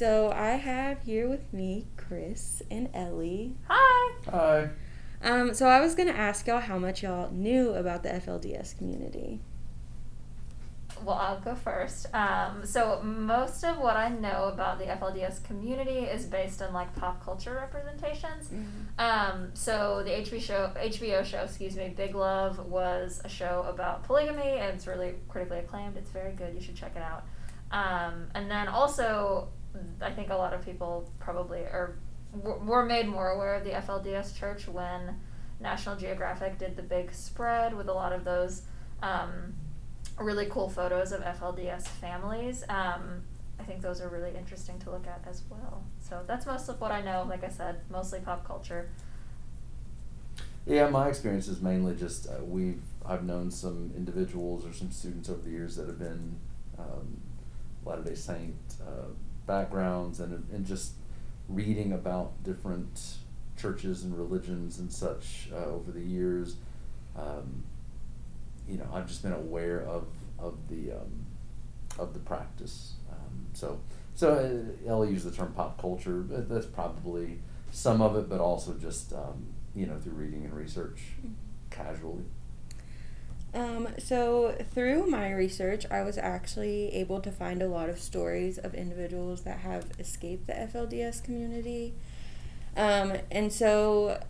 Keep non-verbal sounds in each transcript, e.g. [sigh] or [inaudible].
So I have here with me Chris and Ellie. Hi. Hi. Um, so I was gonna ask y'all how much y'all knew about the FLDS community. Well, I'll go first. Um, so most of what I know about the FLDS community is based on like pop culture representations. Um, so the HBO show, HBO show, excuse me, Big Love was a show about polygamy, and it's really critically acclaimed. It's very good. You should check it out. Um, and then also, I think a lot of people probably are were made more aware of the FLDS church when National Geographic did the big spread with a lot of those. Um, really cool photos of FLDS families. Um, I think those are really interesting to look at as well. So that's most of what I know. Like I said, mostly pop culture. Yeah, my experience is mainly just uh, we've I've known some individuals or some students over the years that have been um, Latter Day Saint uh, backgrounds and and just reading about different churches and religions and such uh, over the years. Um, you know, I've just been aware of of the um, of the practice. Um, so so uh, Ellie used the term pop culture. But that's probably some of it, but also just um, you know through reading and research casually. Um, so through my research, I was actually able to find a lot of stories of individuals that have escaped the FLDS community. Um, and so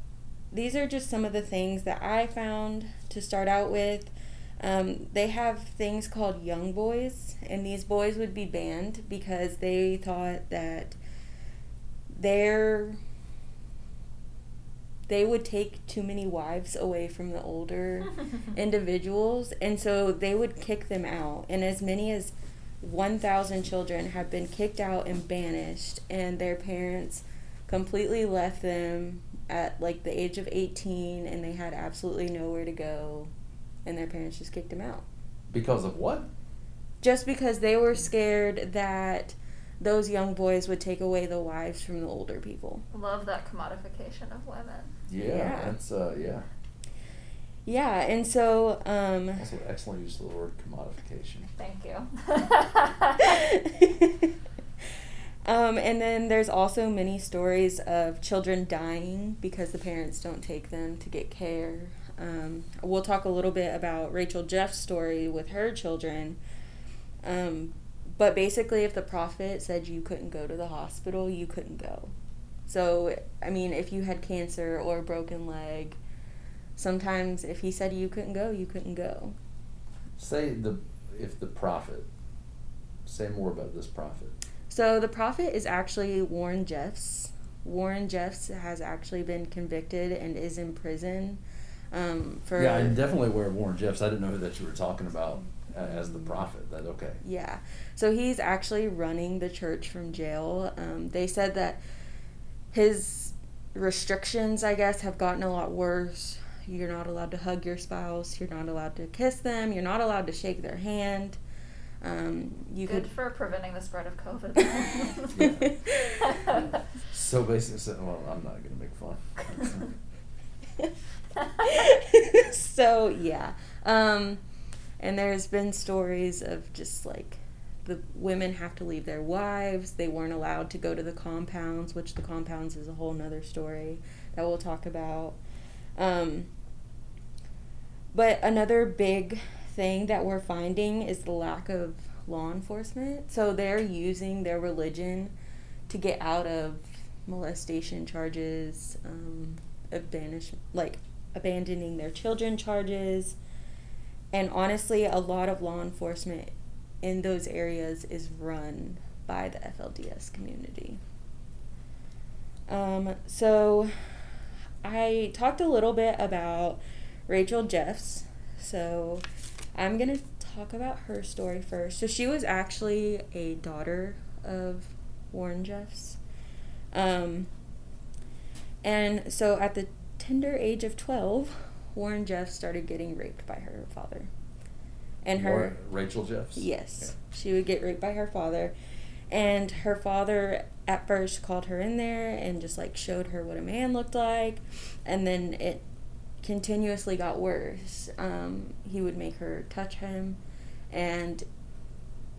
these are just some of the things that I found to start out with. Um, they have things called young boys, and these boys would be banned because they thought that their they would take too many wives away from the older [laughs] individuals, and so they would kick them out. And as many as 1,000 children have been kicked out and banished, and their parents completely left them at like the age of 18, and they had absolutely nowhere to go, and their parents just kicked them out. Because of what? Just because they were scared that those young boys would take away the wives from the older people. Love that commodification of women. Yeah, Yeah. that's uh, yeah. Yeah, and so um, Also, excellent use of the word commodification. Thank you. [laughs] um, and then there's also many stories of children dying because the parents don't take them to get care. Um, we'll talk a little bit about Rachel Jeff's story with her children. Um, but basically, if the prophet said you couldn't go to the hospital, you couldn't go. So, I mean, if you had cancer or a broken leg, sometimes if he said you couldn't go, you couldn't go. Say the if the prophet. Say more about this prophet. So the prophet is actually Warren Jeffs. Warren Jeffs has actually been convicted and is in prison um, for yeah, I'm definitely aware of Warren Jeffs. I didn't know that you were talking about uh, as the prophet. That okay. Yeah. So he's actually running the church from jail. Um, they said that his restrictions, I guess, have gotten a lot worse. You're not allowed to hug your spouse. You're not allowed to kiss them. You're not allowed to shake their hand. Um, you Good could. for preventing the spread of COVID. [laughs] So basically, so, well, I'm not gonna make fun. [laughs] so yeah um and there's been stories of just like the women have to leave their wives. They weren't allowed to go to the compounds which the compounds is a whole nother story that we'll talk about. Um but another big thing that we're finding is the lack of law enforcement. So they're using their religion to get out of molestation charges um, abanish like abandoning their children charges. And honestly a lot of law enforcement in those areas is run by the FLDS community. Um, so I talked a little bit about Rachel Jeffs. So I'm gonna talk about her story first. So she was actually a daughter of Warren Jeffs. Um, and so at the tender age of 12, Warren Jeffs started getting raped by her father. And her. Rachel Jeffs. Yes. She would get raped by her father. And her father at first called her in there and just like showed her what a man looked like. And then it continuously got worse. Um, he would make her touch him. And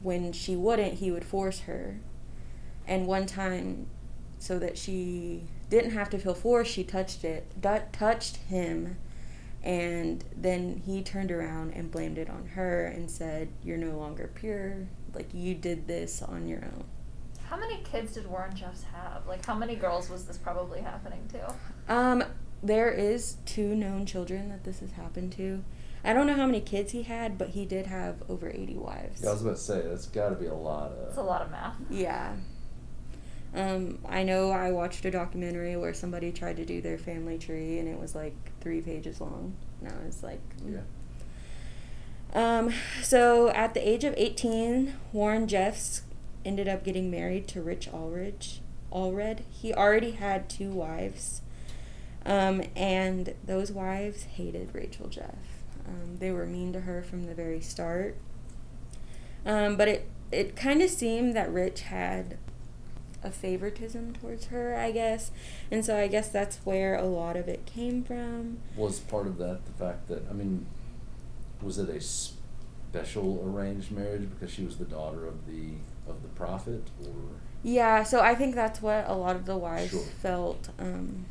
when she wouldn't, he would force her. And one time, so that she didn't have to feel forced, she touched it, d- touched him, and then he turned around and blamed it on her and said, "You're no longer pure. Like you did this on your own." How many kids did Warren Jeffs have? Like, how many girls was this probably happening to? Um, there is two known children that this has happened to. I don't know how many kids he had, but he did have over 80 wives. Yeah, I was about to say that's got to be a lot of. It's a lot of math. Yeah. Um, I know I watched a documentary where somebody tried to do their family tree and it was like three pages long. And I was like, mm. Yeah. Um, so at the age of 18, Warren Jeffs ended up getting married to Rich Allred. Allred. He already had two wives. Um, and those wives hated Rachel Jeff. Um, they were mean to her from the very start. Um, but it, it kind of seemed that Rich had a favoritism towards her, I guess. And so I guess that's where a lot of it came from. Was part of that the fact that I mean, was it a special arranged marriage because she was the daughter of the of the prophet, or Yeah, so I think that's what a lot of the wives Sure. felt, um,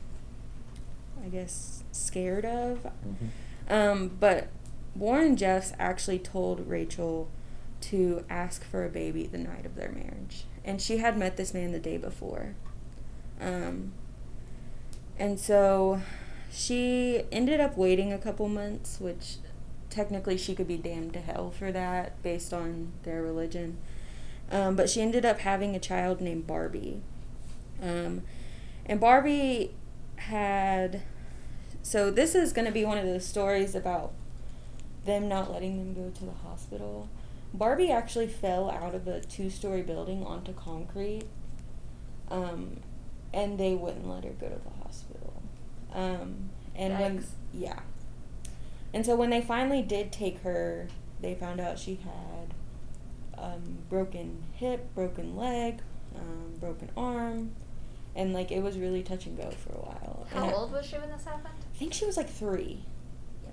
I guess, scared of. Mm-hmm. Um, but Warren Jeffs actually told Rachel to ask for a baby the night of their marriage. And she had met this man the day before. Um, and so she ended up waiting a couple months, which technically she could be damned to hell for that based on their religion. Um, but she ended up having a child named Barbie. Um, and Barbie had. So this is going to be one of those stories about them not letting them go to the hospital. Barbie actually fell out of a two story building onto concrete. Um, and they wouldn't let her go to the hospital. Um, and when yeah, and so when they finally did take her, they found out she had um, broken hip, broken leg, um, broken arm, and like it was really touch and go for a while. How And I- old was she when this happened? I think she was like three.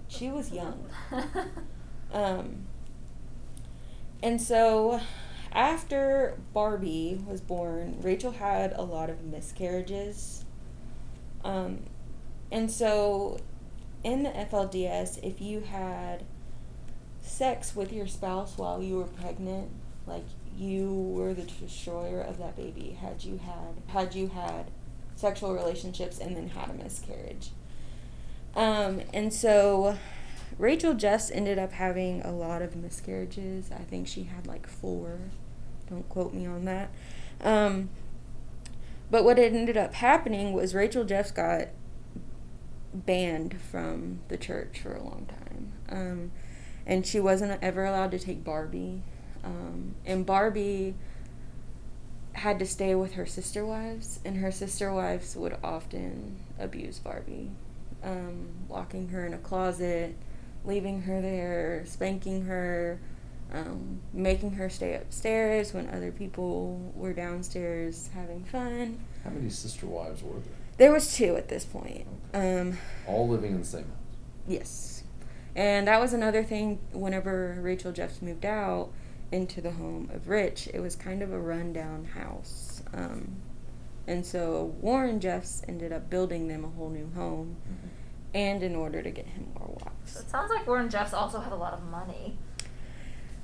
She was young. [laughs] And so after Barbie was born, Rachel had a lot of miscarriages. Um, and so in the FLDS, if you had sex with your spouse while you were pregnant, like you were the destroyer of that baby had you had had you had sexual relationships and then had a miscarriage. Um, and so Rachel just ended up having a lot of miscarriages. I think she had like four. Don't quote me on that. Um, but what ended up happening was Rachel Jeffs got banned from the church for a long time. Um, and she wasn't ever allowed to take Barbie. Um, and Barbie had to stay with her sister wives, and her sister wives would often abuse Barbie, um, locking her in a closet, leaving her there, spanking her, um, making her stay upstairs when other people were downstairs having fun. how many sister wives were there? There was two at this point. Um, All living in the same house. Yes. And that was another thing whenever Rachel Jeffs moved out into the home of Rich, it was kind of a rundown house. Um, and so Warren Jeffs ended up building them a whole new home and in order to get him more So it sounds like Warren Jeffs also had a lot of money.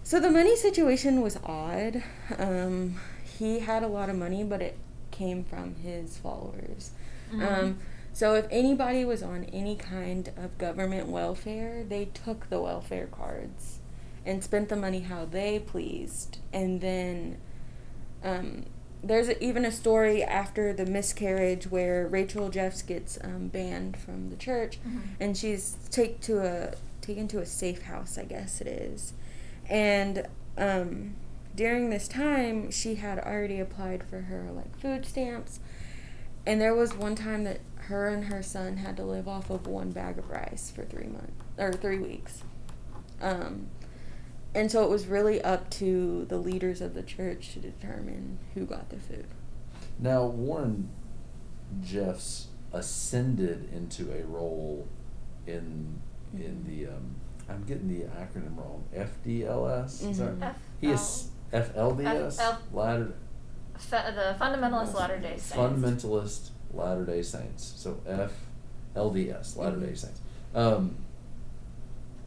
So the money situation was odd. Um, he had a lot of money, but it came from his followers. Mhm. Um, so if anybody was on any kind of government welfare, they took the welfare cards and spent the money how they pleased. And then um, there's even a story after the miscarriage where Rachel Jeffs gets um, banned from the church, Mhm. and she's take to a taken to a safe house, I guess it is. And um, during this time, she had already applied for her like food stamps, and there was one time that her and her son had to live off of one bag of rice for three months or three weeks. Um, and so it was really up to the leaders of the church to determine who got the food. Now Warren Jeffs ascended into a role in in the um, I'm getting the acronym wrong. FDLS. Is that Mhm. right? He is FLDS. F- L- Latter Fe- the Fundamentalist Latter Day Saints. Fundamentalist Latter Day Saints. So F LDS Latter Day Mhm. Saints. Um,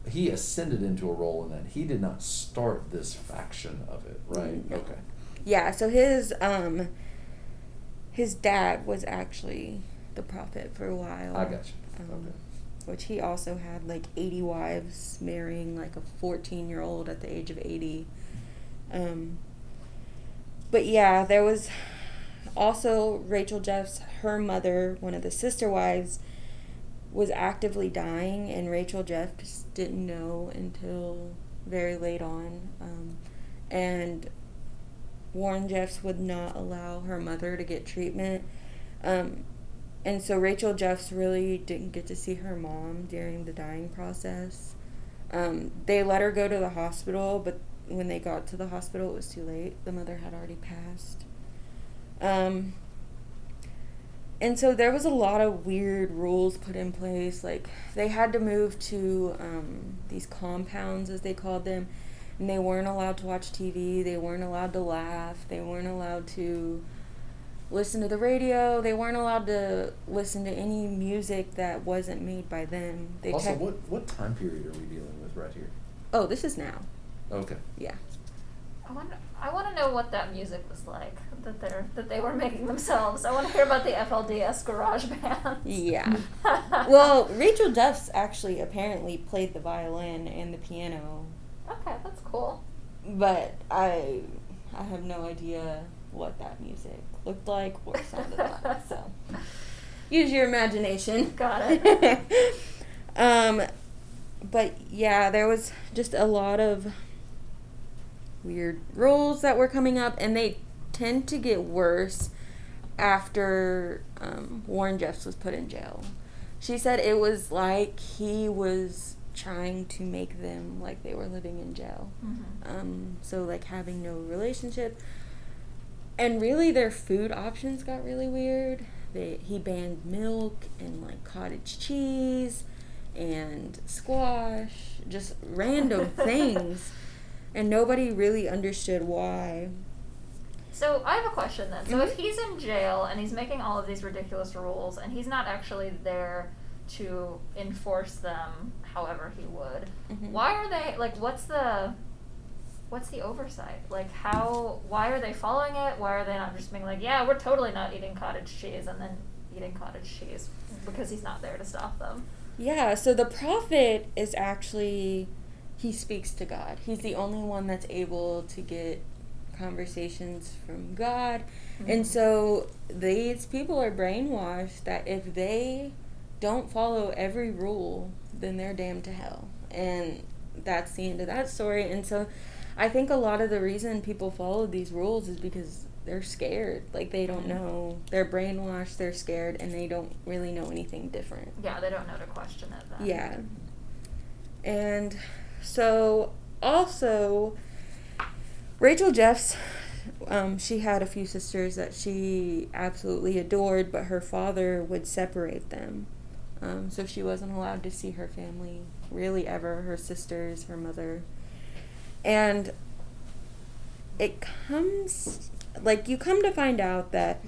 he ascended into a role in that. He did not start this faction of it, right? Okay. Yeah, so his um his dad was actually the prophet for a while. I got you. Um, okay. Which he also had like 80 wives, marrying like a 14 year old at the age of 80. Um, but yeah, there was also Rachel Jeffs, her mother, one of the sister wives, was actively dying, and Rachel Jeff just didn't know until very late on. Um, and Warren Jeffs would not allow her mother to get treatment. Um, and so Rachel Jeffs really didn't get to see her mom during the dying process. Um, they let her go to the hospital, but when they got to the hospital, it was too late. The mother had already passed. Um, and so there was a lot of weird rules put in place. Like they had to move to um, these compounds, as they called them, and they weren't allowed to watch TV. They weren't allowed to laugh. They weren't allowed to listen to the radio. They weren't allowed to listen to any music that wasn't made by them. They also, kept- what what time period are we dealing with right here? Oh, this is now. Okay. Yeah. I want I want to know what that music was like that they are that they were making themselves. I want to hear about the FLDS garage band. Yeah. [laughs] well, Rachel Jeffs actually apparently played the violin and the piano, okay, that's cool. but I I have no idea what that music looked like or sounded like. So [laughs] use your imagination. Got it. [laughs] um, but yeah, there was just a lot of weird rules that were coming up, and they tend to get worse after um, Warren Jeffs was put in jail. She said it was like he was trying to make them like they were living in jail. Mhm. Um, so like having no relationship, and really their food options got really weird. They he banned milk and like cottage cheese and squash, just random [laughs] things, and nobody really understood why. So I have a question then. So if Mhm. he's in jail and he's making all of these ridiculous rules and he's not actually there to enforce them however he would, Mhm. why are they like what's the what's the oversight? Like how why are they following it? Why are they not just being like, Yeah, we're totally not eating cottage cheese and then eating cottage cheese because he's not there to stop them. Yeah, so the prophet is actually he speaks to God. He's the only one that's able to get conversations from God. Mhm. And so these people are brainwashed that if they don't follow every rule, then they're damned to hell. And that's the end of that story. And so I think a lot of the reason people follow these rules is because they're scared. Like they don't Mhm. know. They're brainwashed, they're scared, and they don't really know anything different. Yeah, they don't know to question it then. Yeah. And so also Rachel Jeffs um, she had a few sisters that she absolutely adored, but her father would separate them. Um, so she wasn't allowed to see her family really ever, her sisters, her mother. And it comes, like, you come to find out that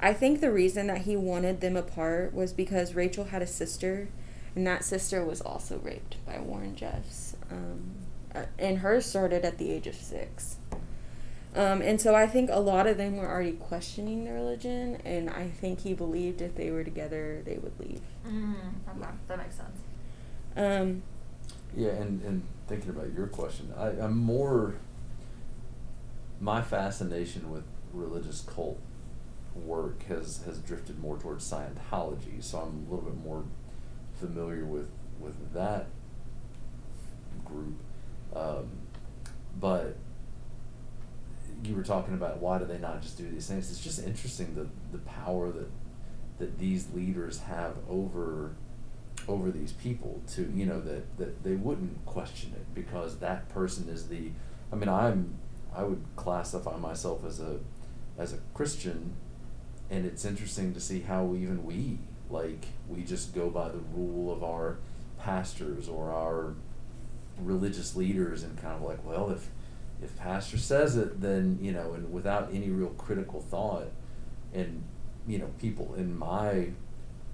I think the reason that he wanted them apart was because Rachel had a sister, and that sister was also raped by Warren Jeffs. Um, and hers started at the age of six. Um, and so I think a lot of them were already questioning their religion, and I think he believed if they were together, they would leave. Mm, okay, that makes sense. Um, Yeah, and, and thinking about your question, I, I'm more. My fascination with religious cult work has, has drifted more towards Scientology, so I'm a little bit more familiar with, with that group. Um, but you were talking about why do they not just do these things? It's just interesting the, the power that that these leaders have over over these people to you know that that they wouldn't question it because that person is the I mean I'm I would classify myself as a as a Christian and it's interesting to see how even we like we just go by the rule of our pastors or our religious leaders and kind of like well if if pastor says it, then you know, and without any real critical thought, and you know, people in my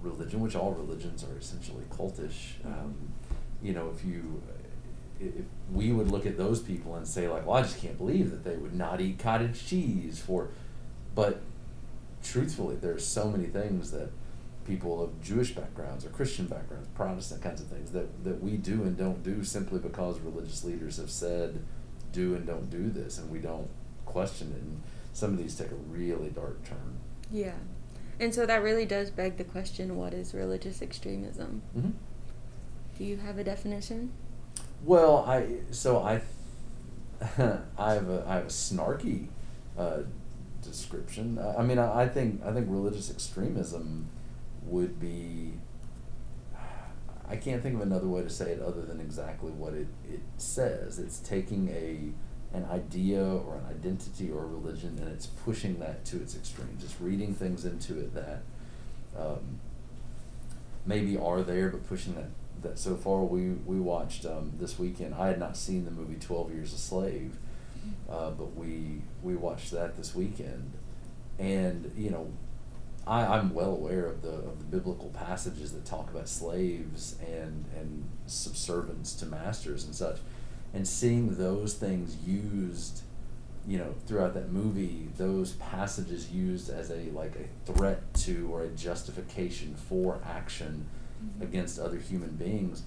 religion, which all religions are essentially cultish, um, you know, if you if we would look at those people and say like, well, I just can't believe that they would not eat cottage cheese for, but truthfully, there's so many things that people of Jewish backgrounds or Christian backgrounds, Protestant kinds of things that, that we do and don't do simply because religious leaders have said do and don't do this and we don't question it. And some of these take a really dark turn. Yeah. And so that really does beg the question what is religious extremism? Mm-hmm. Do you have a definition? Well, I so I [laughs] I have a I have a snarky uh, description. I, I mean, I, I think I think religious extremism would be. I can't think of another way to say it other than exactly what it, it says. It's taking a an idea or an identity or a religion and it's pushing that to its extreme. Just reading things into it that um, maybe are there, but pushing that that so far. We we watched um, this weekend. I had not seen the movie Twelve Years a Slave, uh, but we we watched that this weekend, and you know, I I'm well aware of the of the biblical passages that talk about slaves and and subservience to masters and such, and seeing those things used. You know, throughout that movie, those passages used as a like a threat to or a justification for action mm-hmm. against other human beings,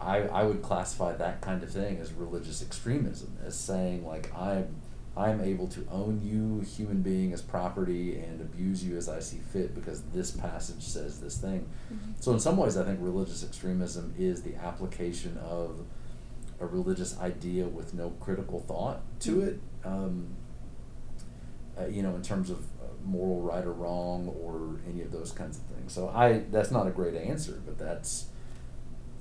I, I would classify that kind of thing as religious extremism, as saying like I'm I'm able to own you, human being, as property and abuse you as I see fit because this passage says this thing. Mm-hmm. So in some ways, I think religious extremism is the application of a religious idea with no critical thought to mm-hmm. it. Um, uh, you know, in terms of moral right or wrong or any of those kinds of things. So I that's not a great answer, but that's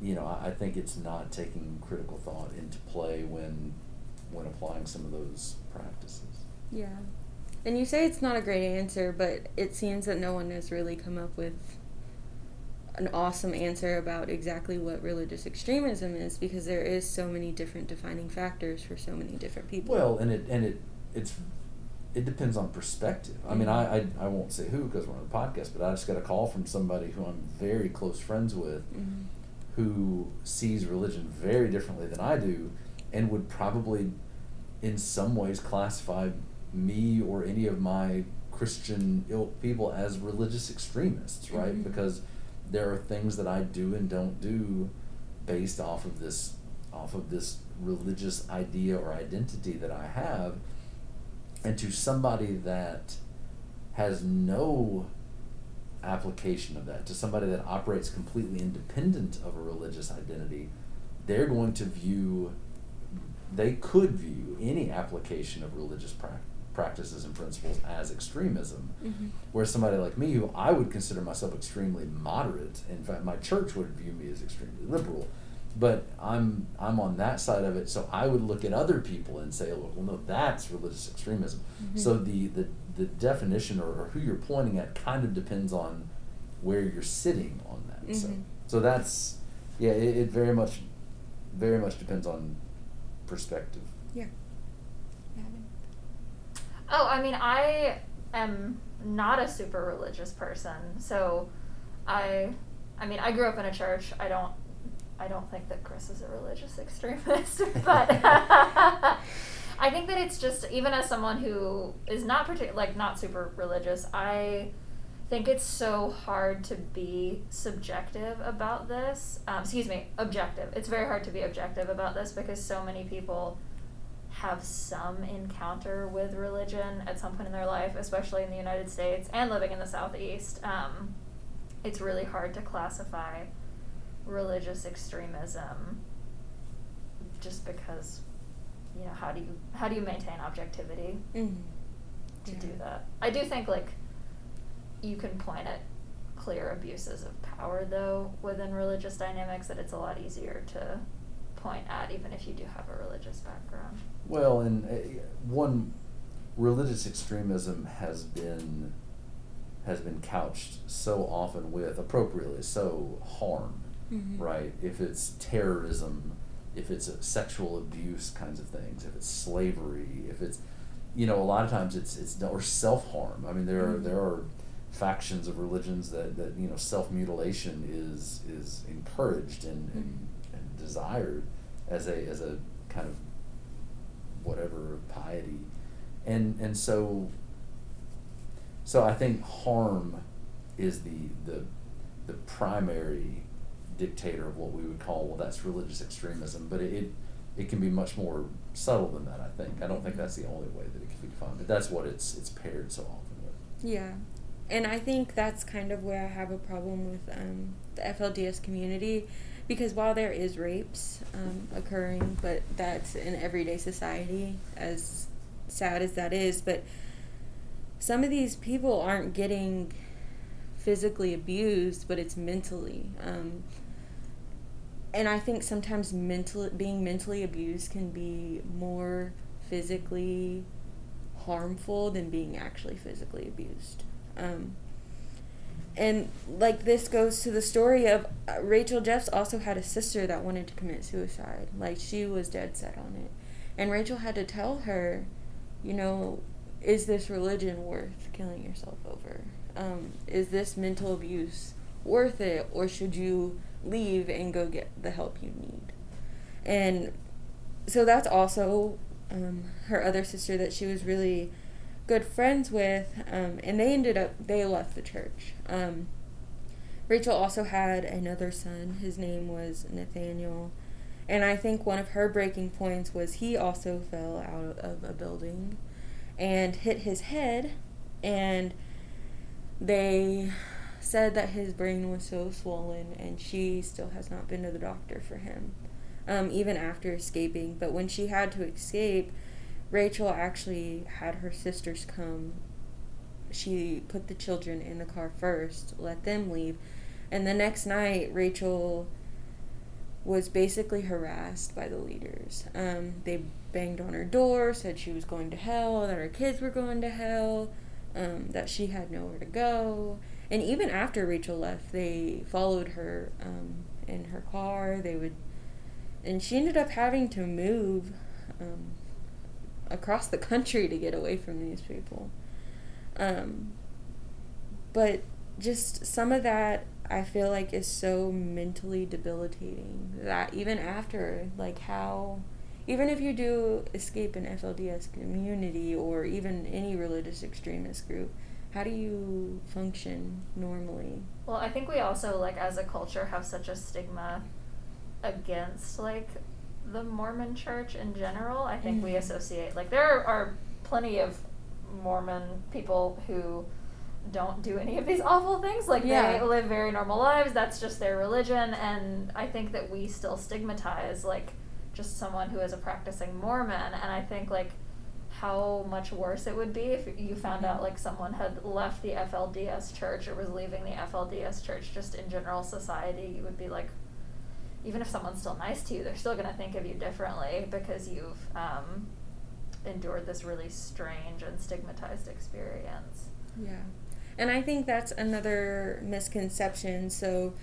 you know I, I think it's not taking critical thought into play when when applying some of those practices. Yeah. And you say it's not a great answer, but it seems that no one has really come up with an awesome answer about exactly what religious extremism is because there is so many different defining factors for so many different people. Well, and it and it it's it depends on perspective. I mean, I, I, I won't say who because we're on the podcast, but I just got a call from somebody who I'm very close friends with mm-hmm. who sees religion very differently than I do and would probably, in some ways, classify me or any of my Christian ilk people as religious extremists, right? Mm-hmm. Because there are things that I do and don't do based off of this off of this religious idea or identity that I have and to somebody that has no application of that, to somebody that operates completely independent of a religious identity, they're going to view, they could view any application of religious pra- practices and principles as extremism. Mm-hmm. Whereas somebody like me, who I would consider myself extremely moderate, in fact, my church would view me as extremely liberal but I'm I'm on that side of it, so I would look at other people and say, Look well, no, that's religious extremism. Mm-hmm. So the, the the definition or, or, who you're pointing at kind of depends on where you're sitting on that. Mm-hmm. So so that's yeah, it, it, very much very much depends on perspective. Yeah. Oh, I mean, I am not a super religious person, so I I mean, I grew up in a church. I don't I don't think that Chris is a religious [laughs] extremist, [laughs] but [laughs] I think that it's just even as someone who is not particular, like not super religious, I think it's so hard to be subjective about this. Um, excuse me, objective. It's very hard to be objective about this because so many people have some encounter with religion at some point in their life, especially in the United States and living in the Southeast. Um, it's really hard to classify religious extremism just because you know how do you how do you maintain objectivity mm-hmm. to yeah. do that i do think like you can point at clear abuses of power though within religious dynamics that it's a lot easier to point at even if you do have a religious background well and uh, one religious extremism has been has been couched so often with appropriately so harm mm-hmm. right? If it's terrorism, if it's a sexual abuse kinds of things, if it's slavery, if it's, you know, a lot of times it's it's or self harm. I mean, there are there are factions of religions that, that you know self mutilation is is encouraged and, and, mm-hmm. and desired as a as a kind of whatever piety, and and so so I think harm is the the the primary dictator of what we would call well that's religious extremism but it, it, it can be much more subtle than that i think. I don't think mm-hmm. that's the only way that it can be defined but that's what it's it's paired so often with. Yeah and i think that's kind of where i have a problem with um, the flds community because while there is rapes um, occurring but that's in everyday society as sad as that is but some of these people aren't getting physically abused, but it's mentally. Um, and I think sometimes mental being mentally abused can be more physically harmful than being actually physically abused. Um, and like this goes to the story of uh, Rachel Jeffs also had a sister that wanted to commit suicide. Like she was dead set on it. And Rachel had to tell her, you know, is this religion worth killing yourself over? Um, is this mental abuse worth it, or should you leave and go get the help you need? And so that's also um, her other sister that she was really good friends with, um, and they ended up they left the church. Um, Rachel also had another son. His name was Nathaniel. And I think one of her breaking points was he also fell out of a building and hit his head and they said that his brain was so swollen and she still has not been to the doctor for him um, even after escaping but when she had to escape rachel actually had her sisters come she put the children in the car first let them leave and the next night rachel was basically harassed by the leaders um, they banged on her door said she was going to hell that her kids were going to hell um, that she had nowhere to go. And even after Rachel left, they followed her um, in her car. They would, and she ended up having to move um, across the country to get away from these people. Um, but just some of that I feel like is so mentally debilitating that even after, like how even if you do escape an FLDS community or even any religious extremist group, how do you function normally? Well, I think we also like as a culture have such a stigma against like the Mormon church in general. I think mm-hmm. we associate like there are plenty of Mormon people who don't do any of these [laughs] awful things. Like yeah. they live very normal lives. That's just their religion and I think that we still stigmatize like just someone who is a practicing Mormon, and I think like how much worse it would be if you found out like someone had left the FLDS church or was leaving the FLDS church just in general society you would be like even if someone's still nice to you they're still going to think of you differently because you've um, endured this really strange and stigmatized experience yeah and I think that's another misconception so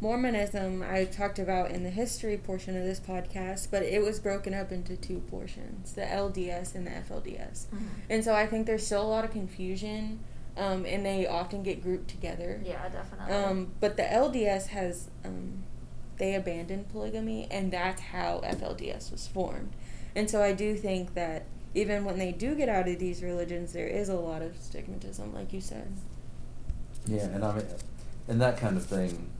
Mormonism I talked about in the history portion of this podcast, but it was broken up into two portions the LDS and the FLDS. Mm-hmm. And so I think there's still a lot of confusion, um, and they often get grouped together. Yeah, definitely. Um, but the LDS has, um, they abandoned polygamy, and that's how FLDS was formed. And so I do think that even when they do get out of these religions, there is a lot of stigmatism, like you said. Yeah, and I mean, and that kind of thing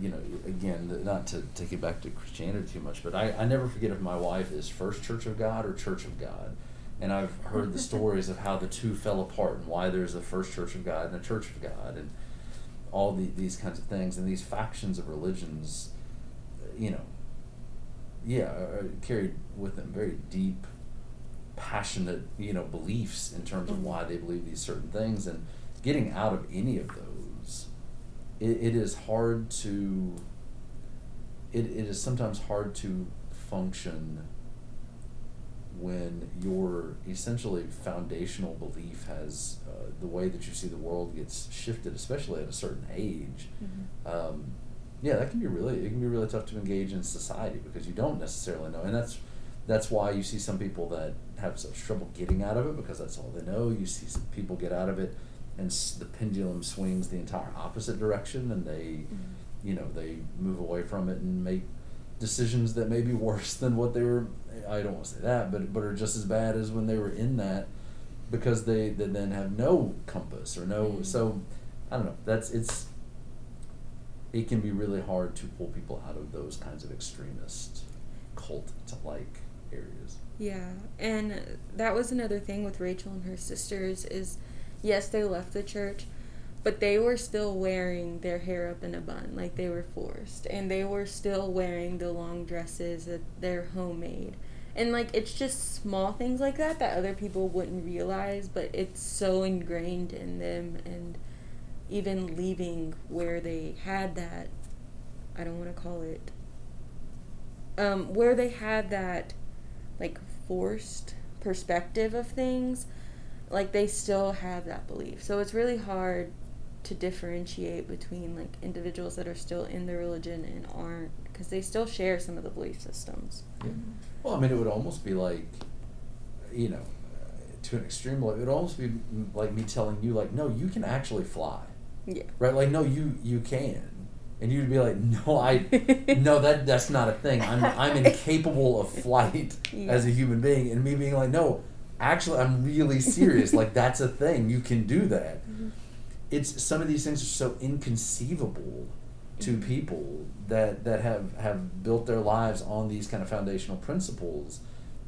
you know, again, not to take it back to Christianity too much, but I, I never forget if my wife is First Church of God or Church of God. And I've heard the [laughs] stories of how the two fell apart and why there's a First Church of God and a Church of God and all the, these kinds of things. And these factions of religions, you know, yeah, are carried with them very deep, passionate, you know, beliefs in terms of mm-hmm. why they believe these certain things. And getting out of any of those it, it is hard to it, it is sometimes hard to function when your essentially foundational belief has uh, the way that you see the world gets shifted, especially at a certain age. Mm-hmm. Um, yeah, that can be really it can be really tough to engage in society because you don't necessarily know, and that's that's why you see some people that have such trouble getting out of it because that's all they know. You see some people get out of it, and s- the pendulum swings the entire opposite direction, and they, you know, they move away from it and make decisions that may be worse than what they were. I don't want to say that, but but are just as bad as when they were in that, because they, they then have no compass or no. Mhm. So, I don't know. That's it's. It can be really hard to pull people out of those kinds of extremist cult like areas. Yeah, and that was another thing with Rachel and her sisters is yes, they left the church, but they were still wearing their hair up in a bun like they were forced and they were still wearing the long dresses that they're homemade. And like it's just small things like that that other people wouldn't realize, but it's so ingrained in them and even leaving where they had that I don't want to call it um, where they had that like forced perspective of things, like they still have that belief. So it's really hard to differentiate between like individuals that are still in the religion and aren't because they still share some of the belief systems. Yeah. Well, I mean, it would almost be like, you know, to an extreme level, it would almost be like me telling you, like, no, you can actually fly, Yeah. right? Like, no, you you can, and you'd be like, no, I, [laughs] no, that that's not a thing. I'm I'm [laughs] incapable of flight as a human being, and me being like, no, actually, I'm really serious. like, that's a thing. You can do that. Mhm. It's some of these things are so inconceivable to Mhm. people that that have have built their lives on these kind of foundational principles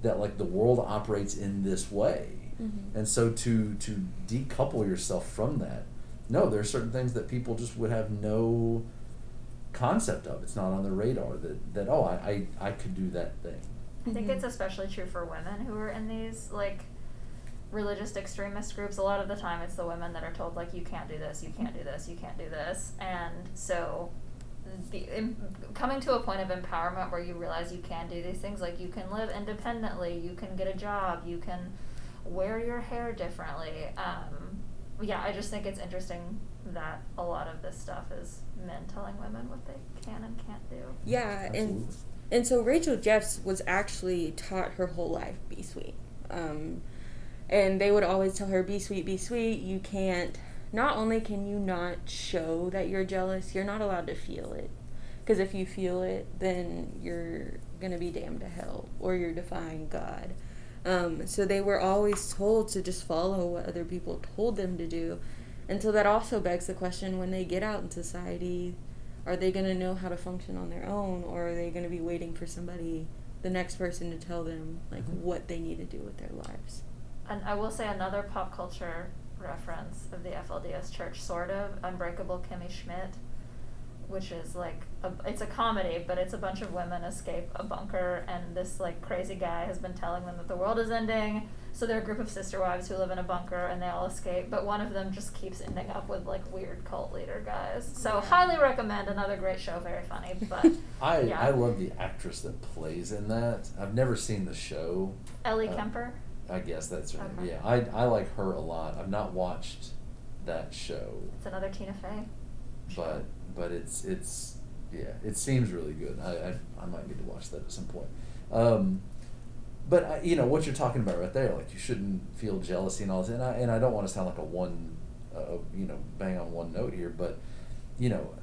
that like the world operates in this way Mhm. and so to to decouple yourself from that no there are certain things that people just would have no concept of it's not on their radar that that oh i i, I could do that thing I think Mhm. it's especially true for women who are in these like religious extremist groups. A lot of the time, it's the women that are told like, "You can't do this, you can't do this, you can't do this," and so the im coming to a point of empowerment where you realize you can do these things, like you can live independently, you can get a job, you can wear your hair differently. Um, yeah, I just think it's interesting that a lot of this stuff is men telling women what they can and can't do. Yeah, and and so Rachel Jeffs was actually taught her whole life be sweet. Um, and they would always tell her be sweet, be sweet. You can't. Not only can you not show that you're jealous, you're not allowed to feel it. Because if you feel it, then you're gonna be damned to hell, or you're defying God. Um, so they were always told to just follow what other people told them to do. And so that also begs the question when they get out in society, are they going to know how to function on their own or are they going to be waiting for somebody the next person to tell them like Mhm. what they need to do with their lives And I will say another pop culture reference of the FLDS church, sort of Unbreakable Kimmy Schmidt, which is like a, it's a comedy, but it's a bunch of women escape a bunker, and this like crazy guy has been telling them that the world is ending. So they're a group of sister wives who live in a bunker, and they all escape. But one of them just keeps ending up with like weird cult leader guys. So Yeah. highly recommend. Another great show, very funny. But [laughs] i yeah. i love the actress that plays in that i've never seen the show Ellie Uh, Kemper. I guess that's right. Okay. yeah i i like her a lot i've not watched that show It's another Tina Fey. but but it's it's yeah it seems really good I, I I might need to watch that at some point um, but I, you know what you're talking about right there like you shouldn't feel jealousy and all this and I, and I don't want to sound like a one uh, you know bang on one note here but you know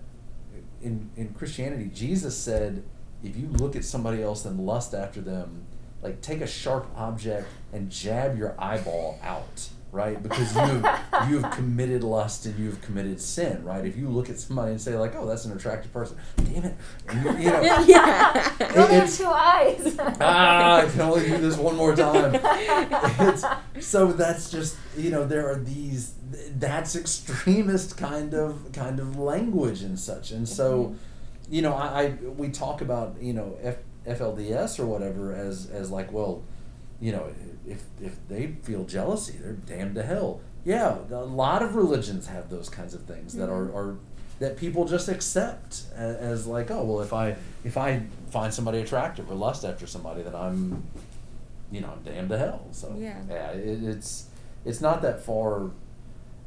in in Christianity Jesus said if you look at somebody else and lust after them like take a sharp object and jab your eyeball out right because you have, [laughs] you have committed lust and you have committed sin right if you look at somebody and say like oh that's an attractive person damn it and you, you know [laughs] Yeah. You only have It's- two eyes. ah i can only do this one more time it's, so that's just you know there are these that's extremist kind of kind of language and such and so Mhm. you know I, I we talk about you know F, FLDS or whatever as as like well you know if if they feel jealousy they're damned to hell yeah a lot of religions have those kinds of things that mm-hmm. are, are that people just accept as, as like oh well if I if I find somebody attractive or lust after somebody then I'm you know I'm damned to hell so Yeah. it, it's it's not that far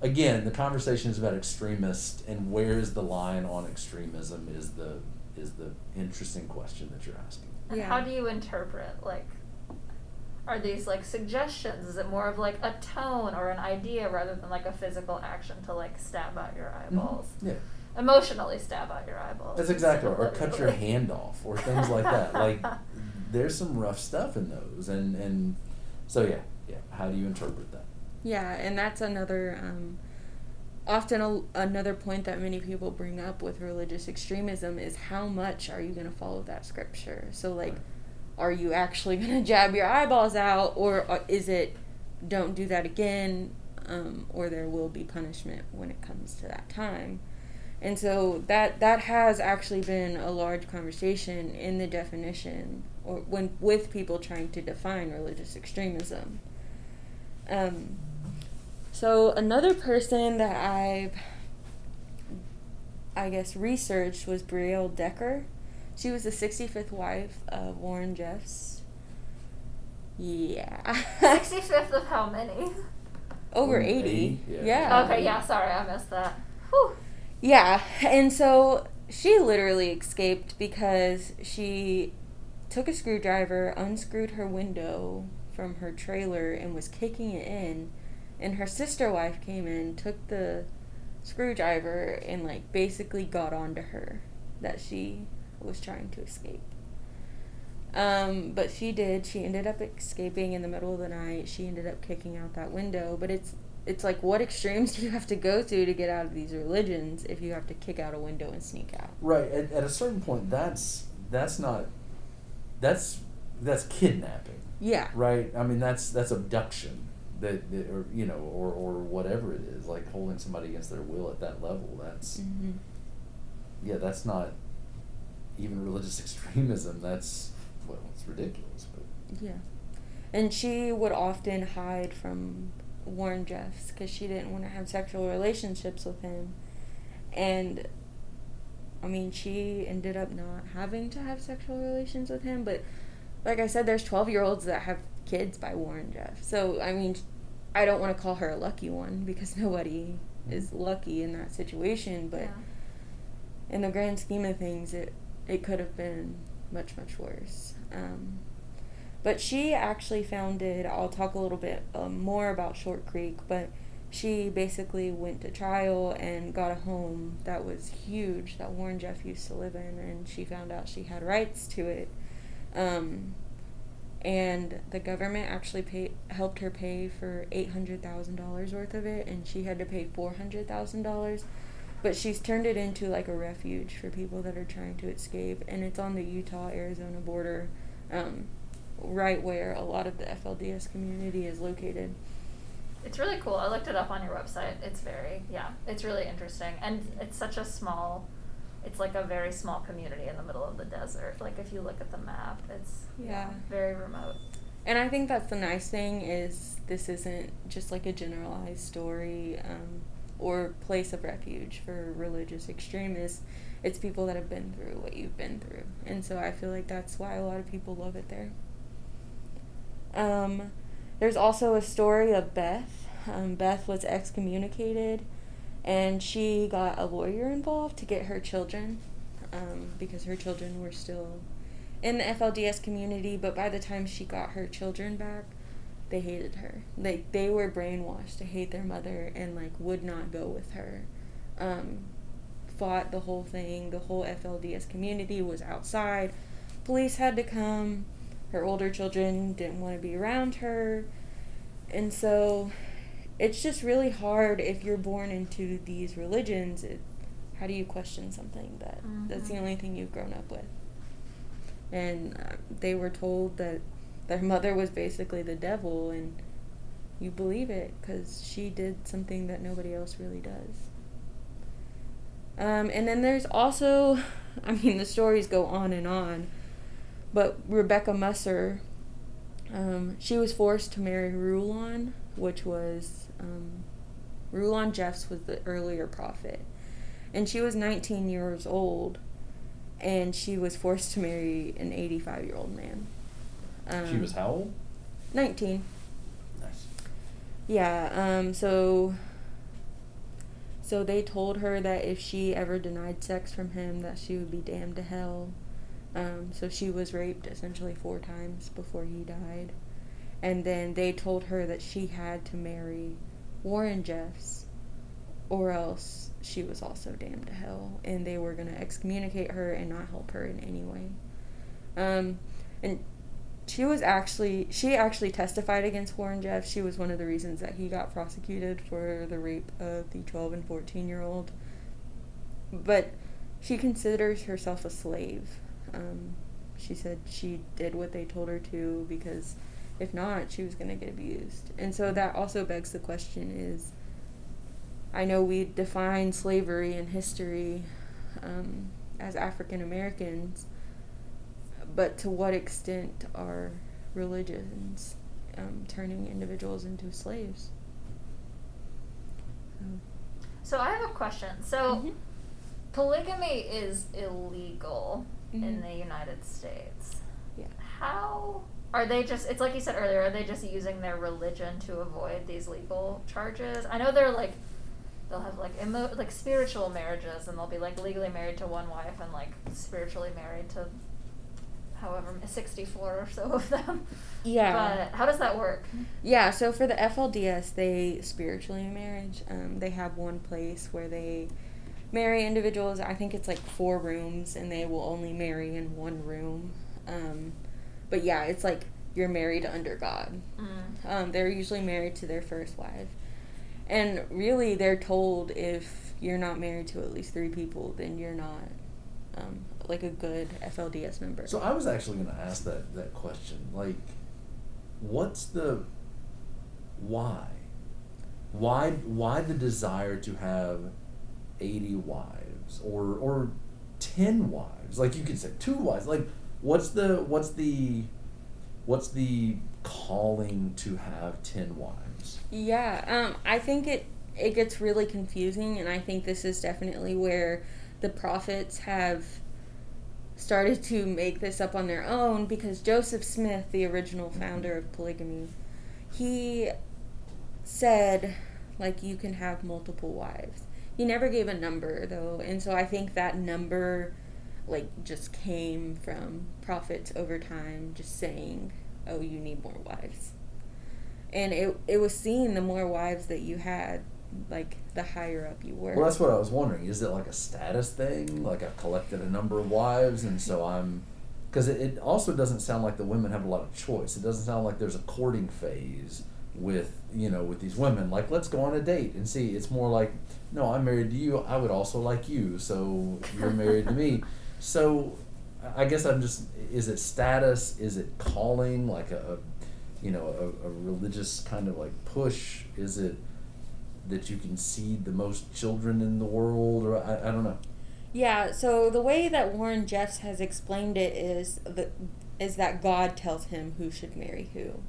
again, the conversation is about extremists, and where is the line on extremism? Is the is the interesting question that you're asking. And Yeah. how do you interpret like are these like suggestions? Is it more of like a tone or an idea rather than like a physical action to like stab out your eyeballs? Yeah. Emotionally stab out your eyeballs. That's exactly right. Or cut your hand off, or things like that. [laughs] Like, there's some rough stuff in those, and and so yeah, yeah. How do you interpret that? Yeah, and that's another um, often a, another point that many people bring up with religious extremism is how much are you going to follow that scripture? So like Right. are you actually [laughs] going to jab your eyeballs out or uh, is it don't do that again um, or there will be punishment when it comes to that time? And so that that has actually been a large conversation in the definition or when with people trying to define religious extremism. Um, so another person that I've, I guess, researched was Briell Decker. She was the 65th wife of Warren Jeffs. Yeah. [laughs] 65th of how many? Over Over 80. 80? Yeah. Yeah. okay, yeah, sorry, I missed that. Whew. Yeah, and so she literally escaped because she took a screwdriver, unscrewed her window from her trailer, and was kicking it in. And her sister wife came in, took the screwdriver, and like basically got onto her that she was trying to escape. Um, but she did. She ended up escaping in the middle of the night. She ended up kicking out that window. But it's it's like what extremes [laughs] do you have to go through to get out of these religions if you have to kick out a window and sneak out? Right. At, at a certain point, that's that's not that's that's kidnapping. Yeah. Right. I mean, that's that's abduction. That, that or you know or or whatever it is like holding somebody against their will at that level that's hmm yeah that's not even religious [laughs] extremism that's well it's ridiculous but Yeah. And she would often hide from Warren Jeffs because she didn't want to have sexual relationships with him. And I mean, she ended up not having to have sexual relations with him, but like I said, there's 12 year olds that have kids by Warren Jeff. So, I mean, I don't want to call her a lucky one because [laughs] nobody is lucky in that situation, but Yeah. in the grand scheme of things, it it could have been much much worse. Um, but she actually founded. I'll talk a little bit um, more about Short Creek, but she basically went to trial and got a home that was huge that Warren Jeff used to live in, and she found out she had rights to it. Um, and the government actually paid helped her pay for eight hundred thousand dollars worth of it, and she had to pay four hundred thousand dollars. But she's turned it into like a refuge for people that are trying to escape, and it's on the Utah Arizona border, um, right where a lot of the FLDS community is located. It's really cool. I looked it up on your website. It's very, yeah, it's really interesting. And it's such a small, it's like a very small community in the middle of the desert. Like if you look at the map, it's Yeah. very remote. And I think that's the nice thing is this isn't just like a generalized story um, or place of refuge for religious extremists. It's people that have been through what you've been through, and so I feel like that's why a lot of people love it there. Um, there's also a story of Beth. Um, Beth was excommunicated, and she got a lawyer involved to get her children um, because her children were still in the FLDS community, but by the time she got her children back, they hated her. Like they were brainwashed to hate their mother and like would not go with her. Um, fought the whole thing. The whole FLDS community was outside. Police had to come. Her older children didn't want to be around her. And so it's just really hard if you're born into these religions. It, how do you question something that that's the Mhm. only thing you've grown up with? and uh, they were told that their mother was basically the devil and you believe it because she did something that nobody else really does um, and then there's also [laughs] i mean the stories go on and on but rebecca musser um, she was forced to marry rulon which was um, rulon jeffs was the earlier prophet and she was 19 years old and she was forced to marry an 85 year old man. Um, she was how old 19. nice Yeah, um, so So they told her that if she ever denied sex from him, that she would be damned to hell. Um, so she was raped essentially four times before he died. And then they told her that she had to marry Warren Jeffs, or else she was also damned to hell. And they were going to excommunicate her and not help her in any way. Um, and she was actually she actually testified against Warren Jeffs. She was one of the reasons that he got prosecuted for the rape of the 12 and 14 year old. But she considers herself a slave. Um, she said she did what they told her to because if not, she was going to get abused. And so that also begs the question is I know we define slavery in history um, as African Americans but to what extent are religions um, turning individuals into slaves? So I have a question. So Mhm. polygamy is illegal in Mhm. the United States. Yeah. How are they just it's like you said earlier, are they just using their religion to avoid these legal charges? I know they're like they'll have like emo- like spiritual marriages and they'll be like legally married to one wife and like spiritually married to however 64 or so of them. Yeah. But how does that work? Yeah, so for the FLDS, they spiritually marriage. Um, they have one place where they marry individuals. I think it's like four rooms, and they will only marry in one room. Um, but yeah, it's like you're married under God. Mm. Um, they're usually married to their first wife. And really, they're told if you're not married to at least three people, then you're not um, like a good FLDS member. So I was actually going to ask that that question. Like, what's the why? Why why the desire to have eighty wives or or ten wives? Like you could say two wives. Like, what's the what's the what's the calling to have ten wives? Yeah, um, I think it it gets really confusing, and I think this is definitely where the prophets have started to make this up on their own because Joseph Smith, the original founder of polygamy, he said like you can have multiple wives. He never gave a number though, and so I think that number like just came from prophets over time just saying, "Oh, you need more wives." And it it was seen the more wives that you had, like the higher up you were. Well, that's what I was wondering. Is it like a status thing? Like I've collected a number of wives, and so I'm. Because it, it also doesn't sound like the women have a lot of choice. It doesn't sound like there's a courting phase with you know with these women. Like let's go on a date and see. It's more like, no, I'm married to you. I would also like you, so you're married to me. [laughs] So, I guess I'm just. Is it status? Is it calling? Like a, a you know, a, a religious kind of like push? Is it that you can seed the most children in the world, or I, I don't know. Yeah, so the way that Warren Jeffs has explained it is that is that God tells him who should marry who.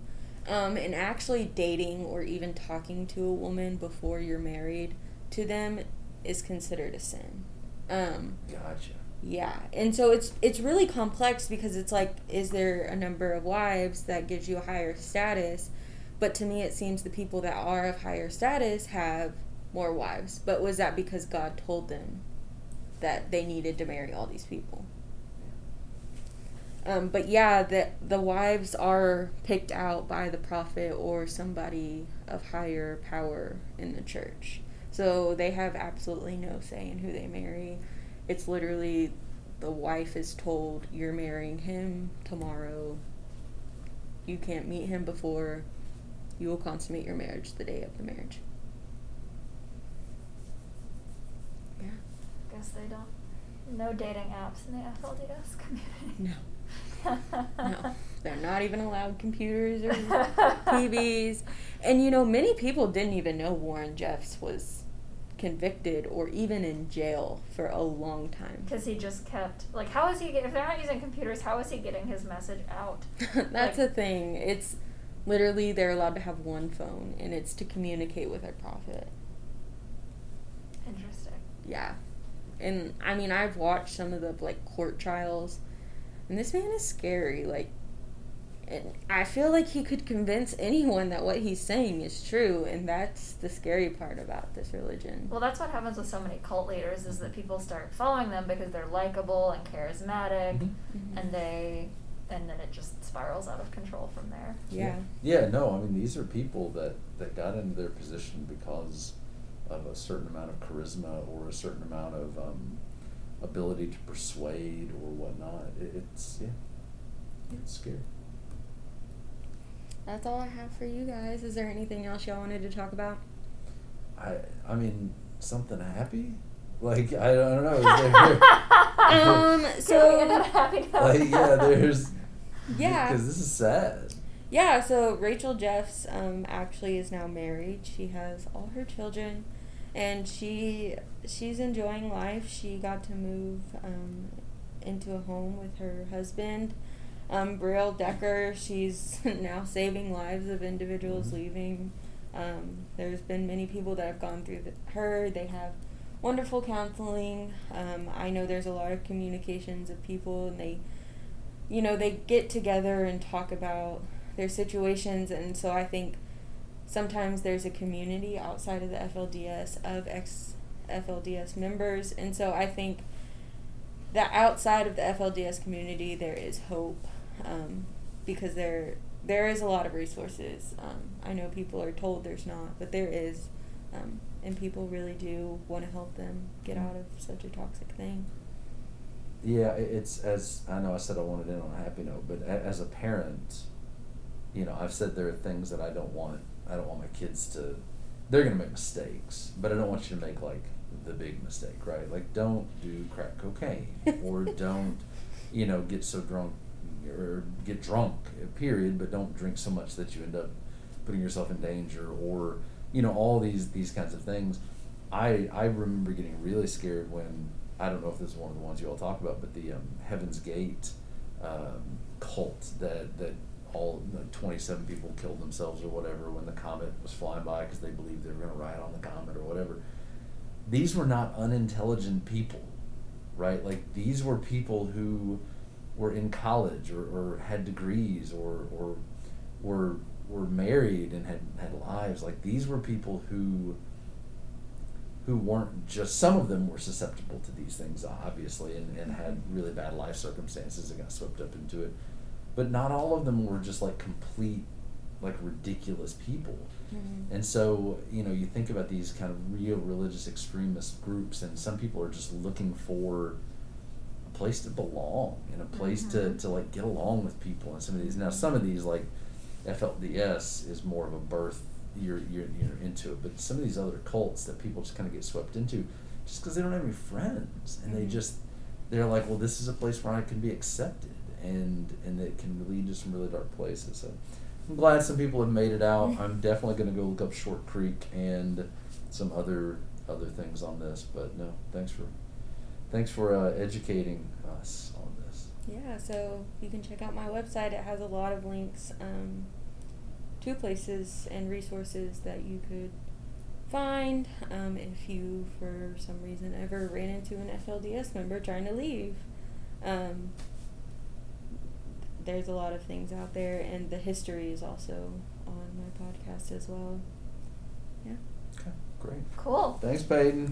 Um, and actually dating or even talking to a woman before you're married to them is considered a sin. Um, Gotcha. Yeah, and so it's it's really complex because it's like, is there a number of wives that gives you a higher status? But to me, it seems the people that are of higher status have more wives. But was that because God told them that they needed to marry all these people? Um, but yeah, the the wives are picked out by the prophet or somebody of higher power in the church. So they have absolutely no say in who they marry. It's literally the wife is told you're marrying him tomorrow. You can't meet him before. You will consummate your marriage the day of the marriage. Yeah. Guess they don't. No dating apps in the FLDS community. No. No. [laughs] They're not even allowed computers or [laughs] TVs. And you know, many people didn't even know Warren Jeffs was convicted or even in jail for a long time. Because he just kept like, how is he? Get, if they're not using computers, how is he getting his message out? [laughs] That's Like- the thing. It's literally they're allowed to have one phone and it's to communicate with their prophet. Interesting. Yeah. And I mean, I've watched some of the like court trials and this man is scary like And I feel like he could convince anyone that what he's saying is true, and that's the scary part about this religion. Well, that's what happens with so many cult leaders is that people start following them because they're likable and charismatic, Mhm. Mhm. and they, and then it just spirals out of control from there. Yeah. Yeah, no, I mean these are people that that got into their position because of a certain amount of charisma or a certain amount of um, ability to persuade or whatnot. It, it's yeah, it's scary. That's all I have for you guys. Is there anything else y'all wanted to talk about? I I mean something happy, like I don't know. There, [laughs] Um, so- end on a happy like yeah, [laughs] there's Yeah. because this is sad. Yeah, so Rachel Jeffs um, actually is now married. She has all her children, and she she's enjoying life. She got to move um, into a home with her husband, um, Briell Decker. She's [laughs] now saving lives of individuals Mhm. leaving. Um, there's been many people that have gone through the, her. They have wonderful counseling. Um, I know there's a lot of communications of people, and they you know, they get together and talk about their situations, and so I think sometimes there's a community outside of the FLDS of ex FLDS members, and so I think that outside of the FLDS community there is hope um, because there there is a lot of resources. Um, I know people are told there's not, but there is, um, and people really do want to help them get out of such a toxic thing. Yeah, it's as I know. I said I wanted in on a happy note, but a, as a parent, you know, I've said there are things that I don't want. I don't want my kids to. They're gonna make mistakes, but I don't want you to make like the big mistake, right? Like, don't do crack cocaine, or [laughs] don't, you know, get so drunk, or get drunk. Period. But don't drink so much that you end up putting yourself in danger, or you know, all these these kinds of things. I I remember getting really scared when I don't know if this is one of the ones you all talk about, but the um, Heaven's Gate um, cult that that all like, 27 people killed themselves or whatever when the comet was flying by because they believed they were going to ride on the comet or whatever. These were not unintelligent people, right? Like these were people who were in college or, or had degrees or or were were married and had had lives. Like these were people who who weren't just some of them were susceptible to these things obviously and, and had really bad life circumstances and got swept up into it but not all of them were just like complete like ridiculous people Mhm. and so you know you think about these kind of real religious extremist groups and some people are just looking for place to belong and a place to, Mhm. to like get along with people and some of these now some of these like FLDS is more of a birth you're you're you're into it but some of these other cults that people just kind of get swept into just because they don't have any friends and they Mhm. just they're like well this is a place where I can be accepted and and it can lead to some really dark places so I'm glad some people have made it out [laughs] I'm definitely going to go look up Short Creek and some other other things on this but no thanks for thanks for uh, educating us on this Yeah, so you can check out my website. It has a lot of links um, to places and resources that you could find um, if you, for some reason, ever ran into an FLDS member trying to leave. Um, there's a lot of things out there, and the history is also on my podcast as well. Yeah. okay great Cool. thanks Peyton